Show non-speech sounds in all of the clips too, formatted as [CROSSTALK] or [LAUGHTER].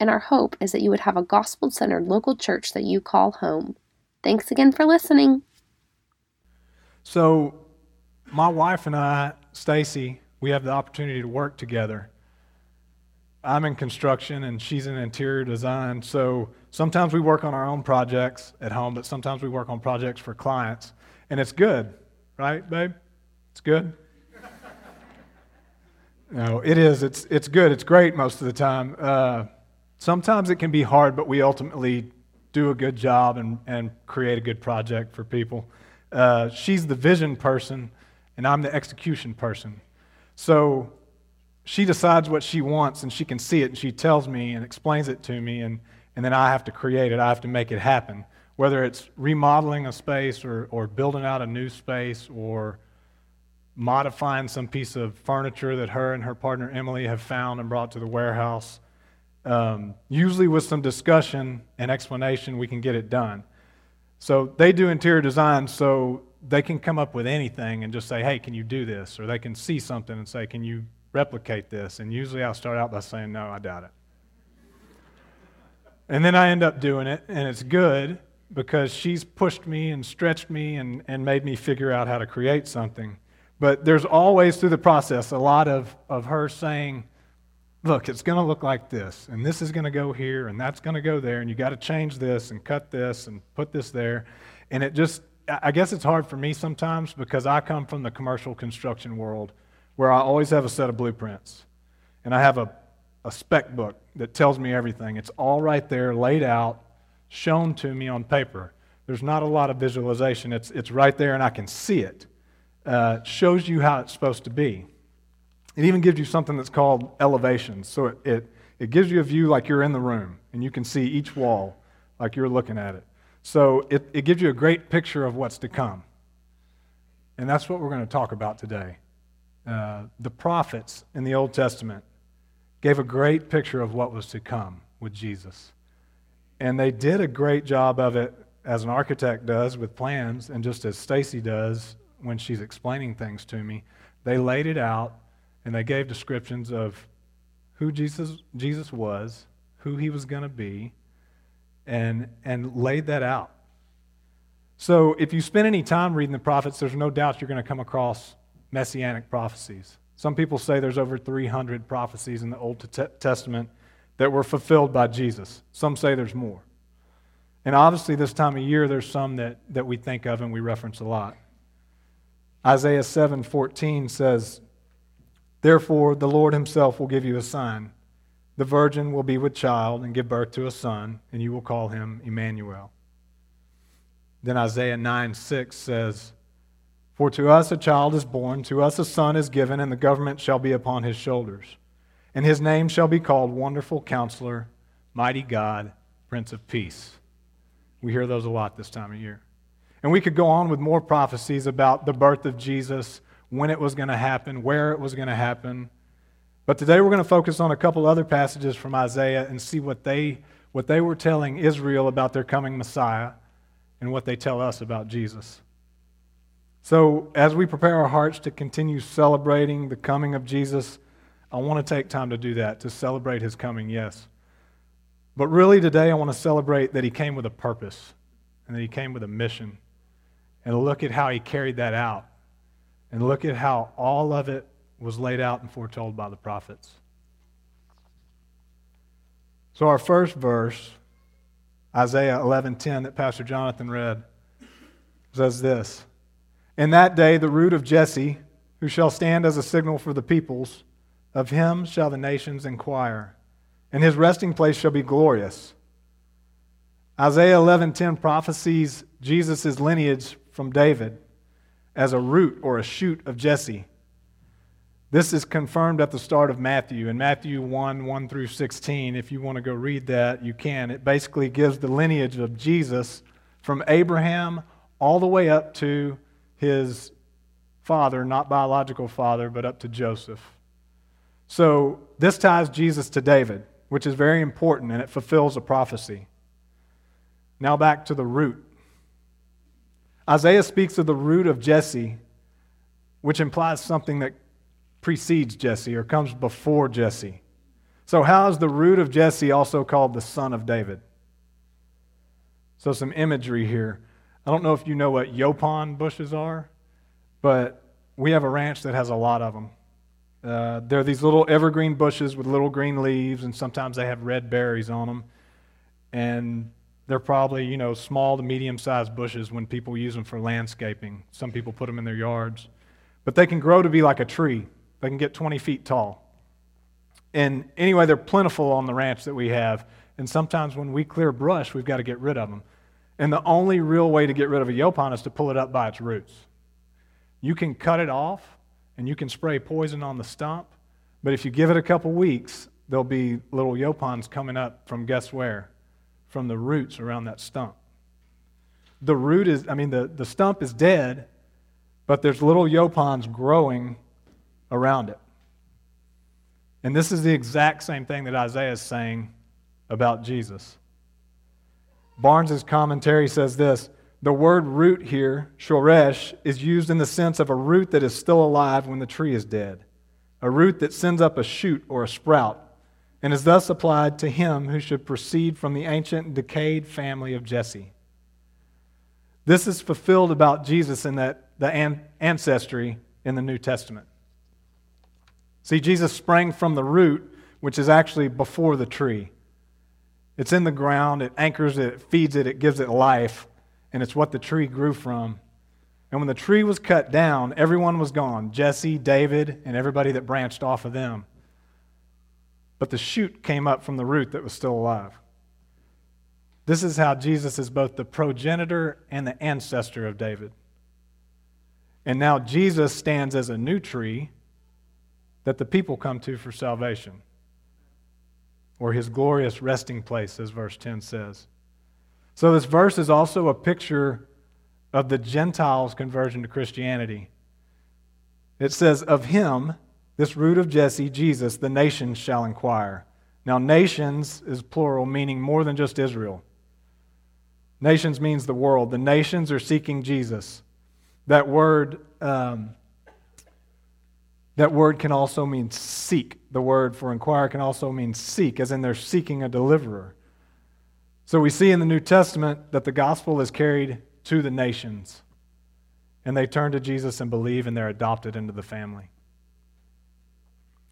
and our hope is that you would have a gospel centered local church that you call home. Thanks again for listening. So, my wife and I, Stacy, we have the opportunity to work together. I'm in construction and she's in interior design. So sometimes we work on our own projects at home, but sometimes we work on projects for clients. And it's good, right, babe? It's good? [LAUGHS] no, it is. It's, it's good. It's great most of the time. Uh, sometimes it can be hard, but we ultimately do a good job and, and create a good project for people. Uh, she's the vision person, and I'm the execution person. So she decides what she wants, and she can see it, and she tells me and explains it to me, and, and then I have to create it. I have to make it happen. Whether it's remodeling a space or, or building out a new space or modifying some piece of furniture that her and her partner Emily have found and brought to the warehouse. Um, usually, with some discussion and explanation, we can get it done. So they do interior design so they can come up with anything and just say, hey, can you do this? Or they can see something and say, can you replicate this? And usually I'll start out by saying, no, I doubt it. and then I end up doing it, and it's good because she's pushed me and stretched me and, and made me figure out how to create something. But there's always through the process a lot of, of her saying, look, it's going to look like this, and this is going to go here, and that's going to go there, and you got to change this and cut this and put this there. And it just, I guess it's hard for me sometimes because I come from the commercial construction world where I always have a set of blueprints. And I have a, a spec book that tells me everything. It's all right there, laid out, shown to me on paper. There's not a lot of visualization. It's, it's right there, and I can see it. Uh, shows you how it's supposed to be. It even gives you something that's called elevation. So it, it, it gives you a view like you're in the room and you can see each wall like you're looking at it. So it, it gives you a great picture of what's to come. And that's what we're going to talk about today. Uh, the prophets in the Old Testament gave a great picture of what was to come with Jesus. And they did a great job of it as an architect does with plans, and just as Stacy does when she's explaining things to me. They laid it out and they gave descriptions of who Jesus, Jesus was, who he was going to be, and, and laid that out. So if you spend any time reading the prophets, there's no doubt you're going to come across messianic prophecies. Some people say there's over 300 prophecies in the Old Testament that were fulfilled by Jesus. Some say there's more. And obviously, this time of year, there's some that, that we think of and we reference a lot. Isaiah 7:14 says, Therefore, the Lord himself will give you a sign. The virgin will be with child and give birth to a son, and you will call him Emmanuel. Then Isaiah 9 6 says, For to us a child is born, to us a son is given, and the government shall be upon his shoulders. And his name shall be called Wonderful Counselor, Mighty God, Prince of Peace. We hear those a lot this time of year. And we could go on with more prophecies about the birth of Jesus when it was going to happen, where it was going to happen. But today we're going to focus on a couple other passages from Isaiah and see what they, what they were telling Israel about their coming Messiah and what they tell us about Jesus. So, as we prepare our hearts to continue celebrating the coming of Jesus, I want to take time to do that, to celebrate his coming, yes. But really, today, I want to celebrate that he came with a purpose and that he came with a mission and look at how he carried that out and look at how all of it was laid out and foretold by the prophets. So our first verse, Isaiah 11:10 that Pastor Jonathan read, says this: In that day the root of Jesse, who shall stand as a signal for the peoples, of him shall the nations inquire, and his resting place shall be glorious. Isaiah 11:10 prophesies Jesus' lineage from David as a root or a shoot of Jesse. This is confirmed at the start of Matthew. In Matthew 1 1 through 16, if you want to go read that, you can. It basically gives the lineage of Jesus from Abraham all the way up to his father, not biological father, but up to Joseph. So this ties Jesus to David, which is very important and it fulfills a prophecy. Now back to the root. Isaiah speaks of the root of Jesse, which implies something that precedes Jesse or comes before Jesse. So, how is the root of Jesse also called the son of David? So, some imagery here. I don't know if you know what yaupon bushes are, but we have a ranch that has a lot of them. Uh, they're these little evergreen bushes with little green leaves, and sometimes they have red berries on them. And they're probably, you know, small to medium sized bushes when people use them for landscaping. Some people put them in their yards. But they can grow to be like a tree. They can get 20 feet tall. And anyway, they're plentiful on the ranch that we have. And sometimes when we clear brush, we've got to get rid of them. And the only real way to get rid of a yaupon is to pull it up by its roots. You can cut it off and you can spray poison on the stump, but if you give it a couple weeks, there'll be little yaupons coming up from guess where? From the roots around that stump. The root is, I mean, the, the stump is dead, but there's little yaupons growing around it. And this is the exact same thing that Isaiah is saying about Jesus. Barnes's commentary says this the word root here, shoresh, is used in the sense of a root that is still alive when the tree is dead, a root that sends up a shoot or a sprout, and is thus applied to him who should proceed from the ancient decayed family of Jesse. This is fulfilled about Jesus in that the an- ancestry in the New Testament. See, Jesus sprang from the root, which is actually before the tree. It's in the ground, it anchors it, it feeds it, it gives it life, and it's what the tree grew from. And when the tree was cut down, everyone was gone Jesse, David, and everybody that branched off of them. But the shoot came up from the root that was still alive. This is how Jesus is both the progenitor and the ancestor of David. And now Jesus stands as a new tree that the people come to for salvation, or his glorious resting place, as verse 10 says. So, this verse is also a picture of the Gentiles' conversion to Christianity. It says, Of him, this root of Jesse, Jesus, the nations shall inquire. Now, nations is plural, meaning more than just Israel. Nations means the world. The nations are seeking Jesus. That word um, that word can also mean seek. The word for inquire can also mean seek, as in they're seeking a deliverer. So we see in the New Testament that the gospel is carried to the nations, and they turn to Jesus and believe, and they're adopted into the family.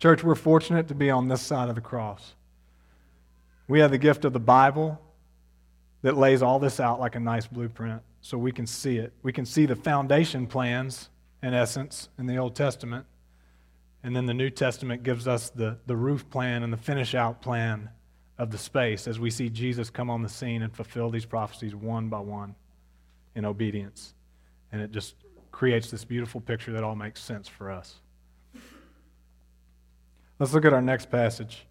Church, we're fortunate to be on this side of the cross. We have the gift of the Bible that lays all this out like a nice blueprint so we can see it. We can see the foundation plans, in essence, in the Old Testament. And then the New Testament gives us the, the roof plan and the finish out plan of the space as we see Jesus come on the scene and fulfill these prophecies one by one in obedience. And it just creates this beautiful picture that all makes sense for us. Let's look at our next passage.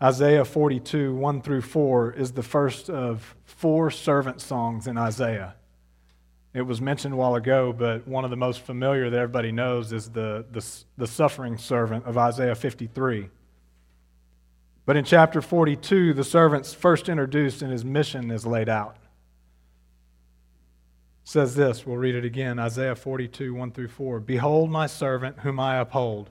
Isaiah 42, 1 through 4, is the first of four servant songs in Isaiah. It was mentioned a while ago, but one of the most familiar that everybody knows is the, the, the suffering servant of Isaiah 53. But in chapter 42, the servant's first introduced and his mission is laid out. It says this, we'll read it again Isaiah 42, 1 through 4. Behold, my servant, whom I uphold,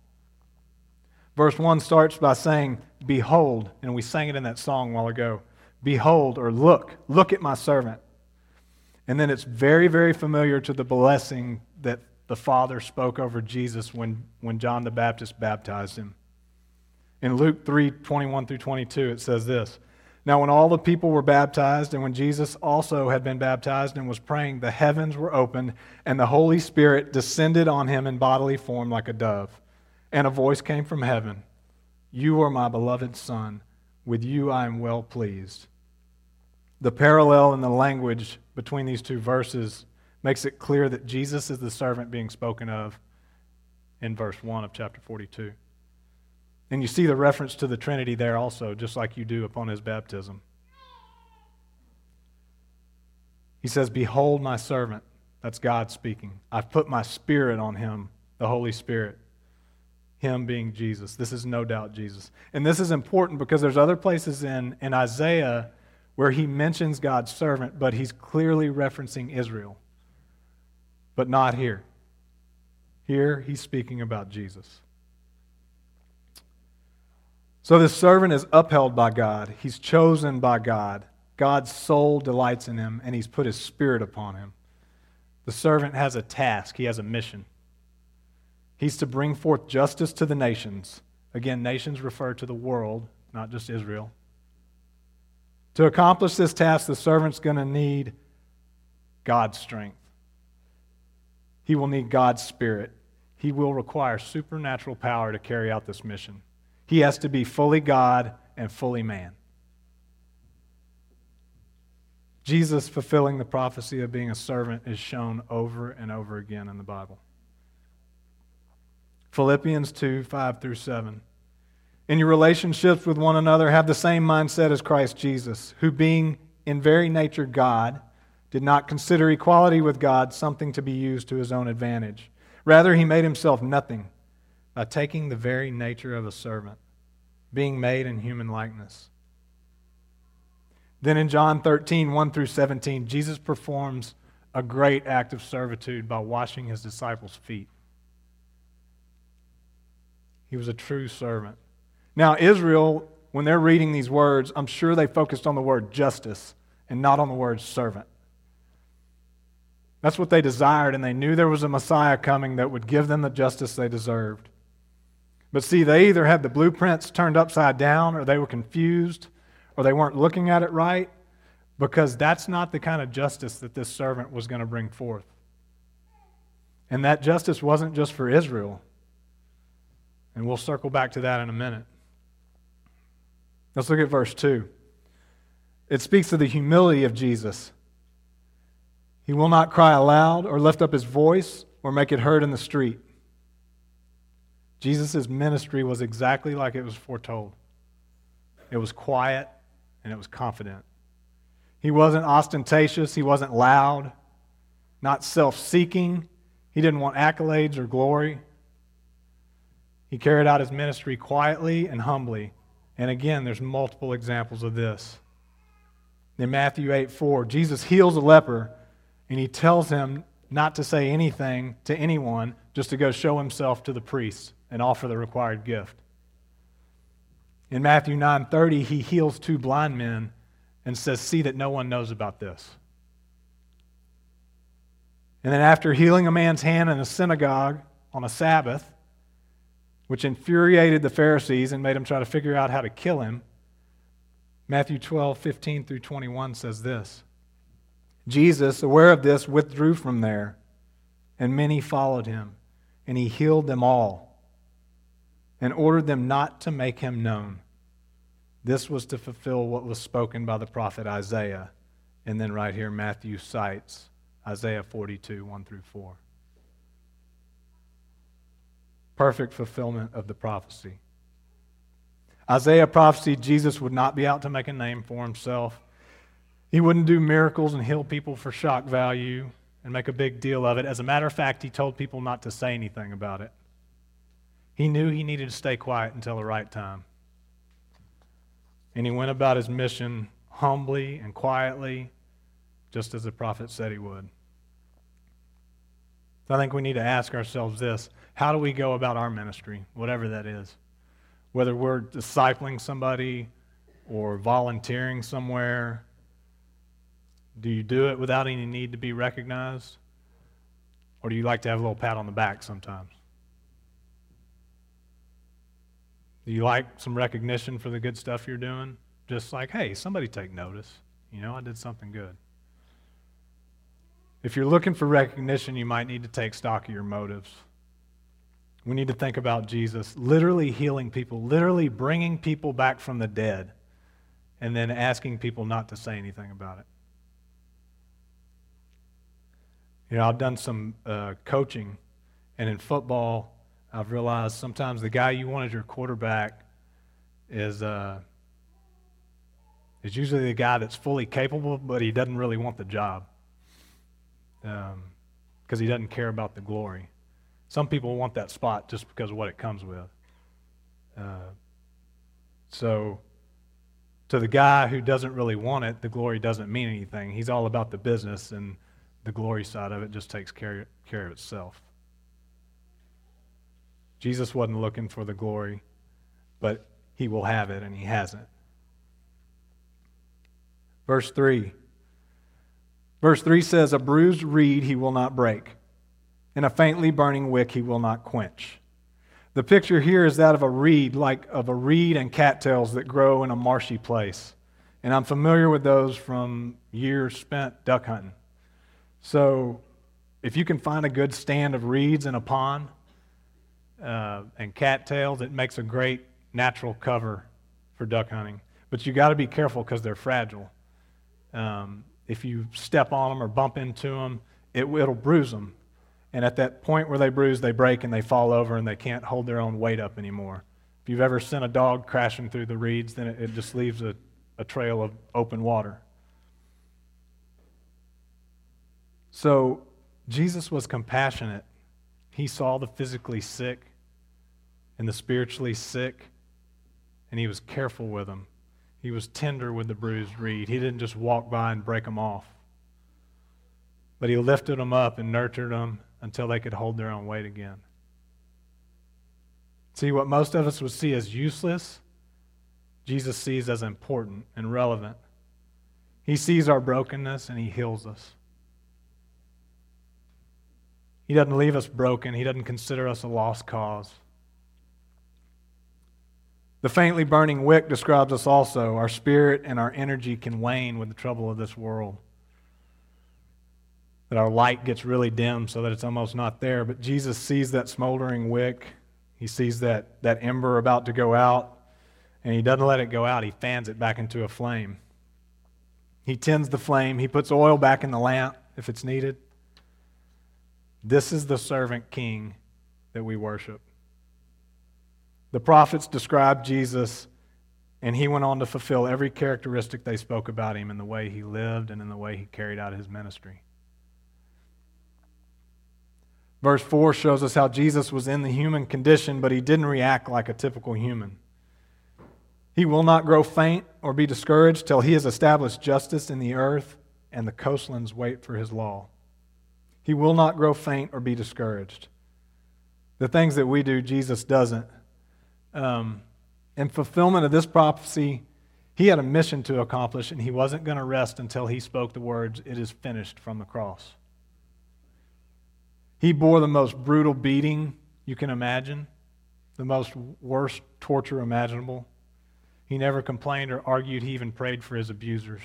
Verse 1 starts by saying, Behold, and we sang it in that song a while ago. Behold, or look, look at my servant. And then it's very, very familiar to the blessing that the Father spoke over Jesus when, when John the Baptist baptized him. In Luke 3 21 through 22, it says this Now, when all the people were baptized, and when Jesus also had been baptized and was praying, the heavens were opened, and the Holy Spirit descended on him in bodily form like a dove. And a voice came from heaven You are my beloved Son. With you I am well pleased. The parallel in the language between these two verses makes it clear that Jesus is the servant being spoken of in verse 1 of chapter 42. And you see the reference to the Trinity there also, just like you do upon his baptism. He says, Behold my servant. That's God speaking. I've put my spirit on him, the Holy Spirit. Him being Jesus. This is no doubt Jesus. And this is important because there's other places in, in Isaiah where he mentions God's servant, but he's clearly referencing Israel. But not here. Here he's speaking about Jesus. So this servant is upheld by God. He's chosen by God. God's soul delights in him, and he's put his spirit upon him. The servant has a task, he has a mission. He's to bring forth justice to the nations. Again, nations refer to the world, not just Israel. To accomplish this task, the servant's going to need God's strength. He will need God's spirit. He will require supernatural power to carry out this mission. He has to be fully God and fully man. Jesus fulfilling the prophecy of being a servant is shown over and over again in the Bible. Philippians 2 5 through 7. In your relationships with one another, have the same mindset as Christ Jesus, who, being in very nature God, did not consider equality with God something to be used to his own advantage. Rather, he made himself nothing by taking the very nature of a servant, being made in human likeness. Then in John 13, 1 through 17, Jesus performs a great act of servitude by washing his disciples' feet. He was a true servant. Now, Israel, when they're reading these words, I'm sure they focused on the word justice and not on the word servant. That's what they desired, and they knew there was a Messiah coming that would give them the justice they deserved. But see, they either had the blueprints turned upside down, or they were confused, or they weren't looking at it right, because that's not the kind of justice that this servant was going to bring forth. And that justice wasn't just for Israel. And we'll circle back to that in a minute. Let's look at verse 2. It speaks of the humility of Jesus. He will not cry aloud or lift up his voice or make it heard in the street. Jesus' ministry was exactly like it was foretold it was quiet and it was confident. He wasn't ostentatious, he wasn't loud, not self seeking. He didn't want accolades or glory. He carried out his ministry quietly and humbly. And again, there's multiple examples of this. In Matthew 8 4, Jesus heals a leper and he tells him not to say anything to anyone, just to go show himself to the priest and offer the required gift. In Matthew 9:30, he heals two blind men and says, "See that no one knows about this." And then after healing a man's hand in a synagogue on a Sabbath, which infuriated the Pharisees and made them try to figure out how to kill him, Matthew 12, 15 through 21 says this Jesus, aware of this, withdrew from there, and many followed him, and he healed them all and ordered them not to make him known. This was to fulfill what was spoken by the prophet Isaiah. And then right here, Matthew cites Isaiah 42, 1 through 4. Perfect fulfillment of the prophecy. Isaiah prophesied Jesus would not be out to make a name for himself. He wouldn't do miracles and heal people for shock value and make a big deal of it. As a matter of fact, he told people not to say anything about it. He knew he needed to stay quiet until the right time. And he went about his mission humbly and quietly, just as the prophet said he would. I think we need to ask ourselves this how do we go about our ministry, whatever that is? Whether we're discipling somebody or volunteering somewhere, do you do it without any need to be recognized? Or do you like to have a little pat on the back sometimes? Do you like some recognition for the good stuff you're doing? Just like, hey, somebody take notice. You know, I did something good. If you're looking for recognition, you might need to take stock of your motives. We need to think about Jesus literally healing people, literally bringing people back from the dead, and then asking people not to say anything about it. You know, I've done some uh, coaching, and in football, I've realized sometimes the guy you want as your quarterback is uh, is usually the guy that's fully capable, but he doesn't really want the job because um, he doesn't care about the glory. Some people want that spot just because of what it comes with. Uh, so, to the guy who doesn't really want it, the glory doesn't mean anything. He's all about the business, and the glory side of it just takes care, care of itself. Jesus wasn't looking for the glory, but he will have it, and he hasn't. Verse 3. Verse 3 says, A bruised reed he will not break, and a faintly burning wick he will not quench. The picture here is that of a reed, like of a reed and cattails that grow in a marshy place. And I'm familiar with those from years spent duck hunting. So if you can find a good stand of reeds in a pond uh, and cattails, it makes a great natural cover for duck hunting. But you got to be careful because they're fragile. Um, if you step on them or bump into them, it, it'll bruise them. And at that point where they bruise, they break and they fall over and they can't hold their own weight up anymore. If you've ever sent a dog crashing through the reeds, then it, it just leaves a, a trail of open water. So Jesus was compassionate. He saw the physically sick and the spiritually sick, and he was careful with them. He was tender with the bruised reed. He didn't just walk by and break them off. But he lifted them up and nurtured them until they could hold their own weight again. See, what most of us would see as useless, Jesus sees as important and relevant. He sees our brokenness and he heals us. He doesn't leave us broken, he doesn't consider us a lost cause. The faintly burning wick describes us also. Our spirit and our energy can wane with the trouble of this world. That our light gets really dim so that it's almost not there. But Jesus sees that smoldering wick. He sees that, that ember about to go out, and he doesn't let it go out. He fans it back into a flame. He tends the flame. He puts oil back in the lamp if it's needed. This is the servant king that we worship. The prophets described Jesus, and he went on to fulfill every characteristic they spoke about him in the way he lived and in the way he carried out his ministry. Verse 4 shows us how Jesus was in the human condition, but he didn't react like a typical human. He will not grow faint or be discouraged till he has established justice in the earth and the coastlands wait for his law. He will not grow faint or be discouraged. The things that we do, Jesus doesn't um, in fulfillment of this prophecy, he had a mission to accomplish, and he wasn't going to rest until he spoke the words, It is finished, from the cross. He bore the most brutal beating you can imagine, the most worst torture imaginable. He never complained or argued, he even prayed for his abusers.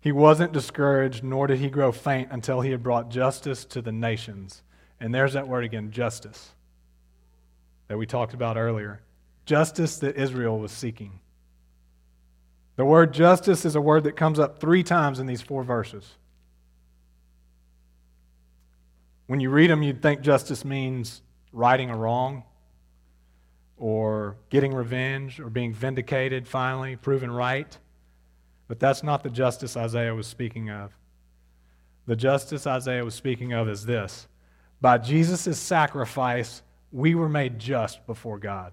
He wasn't discouraged, nor did he grow faint until he had brought justice to the nations. And there's that word again justice that we talked about earlier justice that Israel was seeking. The word justice is a word that comes up three times in these four verses. When you read them, you'd think justice means righting a wrong or getting revenge or being vindicated finally, proven right. But that's not the justice Isaiah was speaking of. The justice Isaiah was speaking of is this by Jesus' sacrifice, we were made just before God.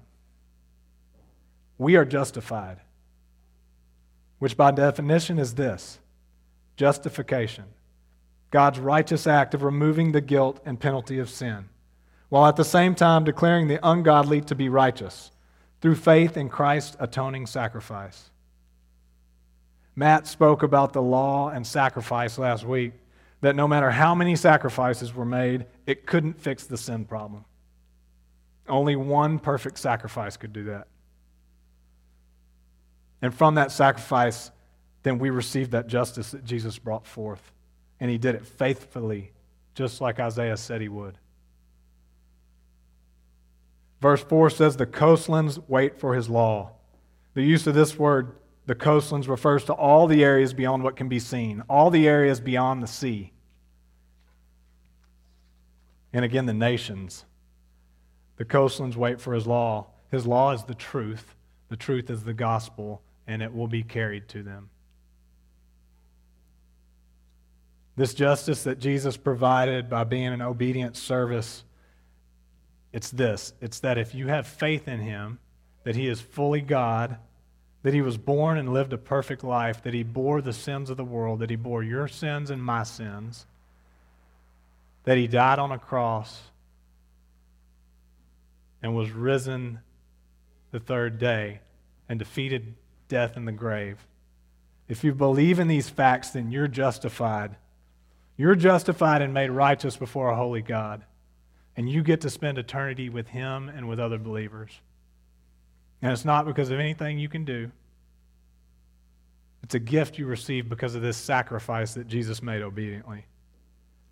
We are justified, which by definition is this justification God's righteous act of removing the guilt and penalty of sin, while at the same time declaring the ungodly to be righteous through faith in Christ's atoning sacrifice. Matt spoke about the law and sacrifice last week, that no matter how many sacrifices were made, it couldn't fix the sin problem. Only one perfect sacrifice could do that. And from that sacrifice, then we received that justice that Jesus brought forth. And he did it faithfully, just like Isaiah said he would. Verse 4 says, The coastlands wait for his law. The use of this word, the coastlands, refers to all the areas beyond what can be seen, all the areas beyond the sea. And again, the nations. The coastlands wait for his law. His law is the truth, the truth is the gospel, and it will be carried to them. This justice that Jesus provided by being an obedient service, it's this it's that if you have faith in him, that he is fully God, that he was born and lived a perfect life, that he bore the sins of the world, that he bore your sins and my sins, that he died on a cross and was risen the third day and defeated death in the grave. If you believe in these facts, then you're justified. You're justified and made righteous before a holy God. And you get to spend eternity with Him and with other believers. And it's not because of anything you can do, it's a gift you receive because of this sacrifice that Jesus made obediently,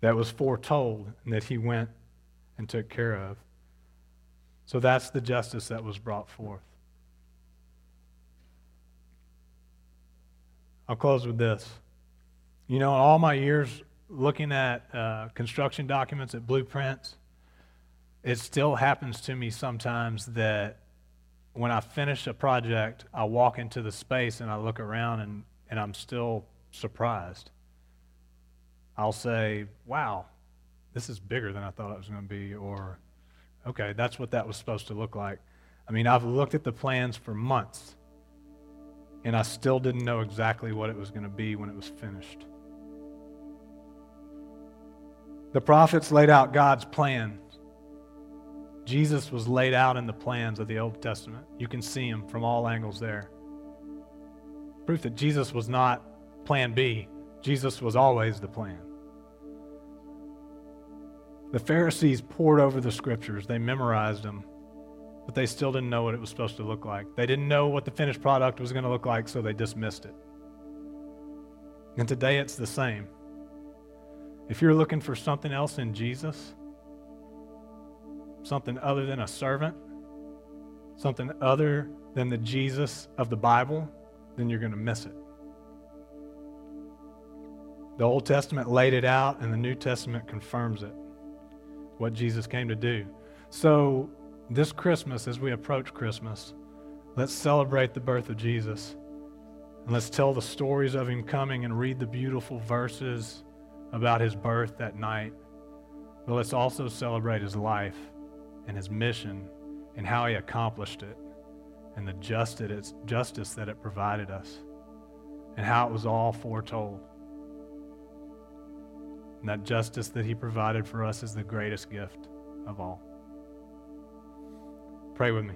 that was foretold and that He went and took care of. So that's the justice that was brought forth. I'll close with this. You know, all my years looking at uh, construction documents, at blueprints, it still happens to me sometimes that when I finish a project, I walk into the space and I look around and, and I'm still surprised. I'll say, wow, this is bigger than I thought it was going to be, or okay, that's what that was supposed to look like. I mean, I've looked at the plans for months and I still didn't know exactly what it was going to be when it was finished. The prophets laid out God's plans. Jesus was laid out in the plans of the Old Testament. You can see him from all angles there. Proof that Jesus was not plan B, Jesus was always the plan. The Pharisees pored over the scriptures, they memorized them but they still didn't know what it was supposed to look like. They didn't know what the finished product was going to look like, so they dismissed it. And today it's the same. If you're looking for something else in Jesus, something other than a servant, something other than the Jesus of the Bible, then you're going to miss it. The Old Testament laid it out, and the New Testament confirms it, what Jesus came to do. So this Christmas, as we approach Christmas, let's celebrate the birth of Jesus. And let's tell the stories of him coming and read the beautiful verses about his birth that night. But let's also celebrate his life and his mission and how he accomplished it and the justice that it provided us and how it was all foretold. And that justice that he provided for us is the greatest gift of all. Pray with me.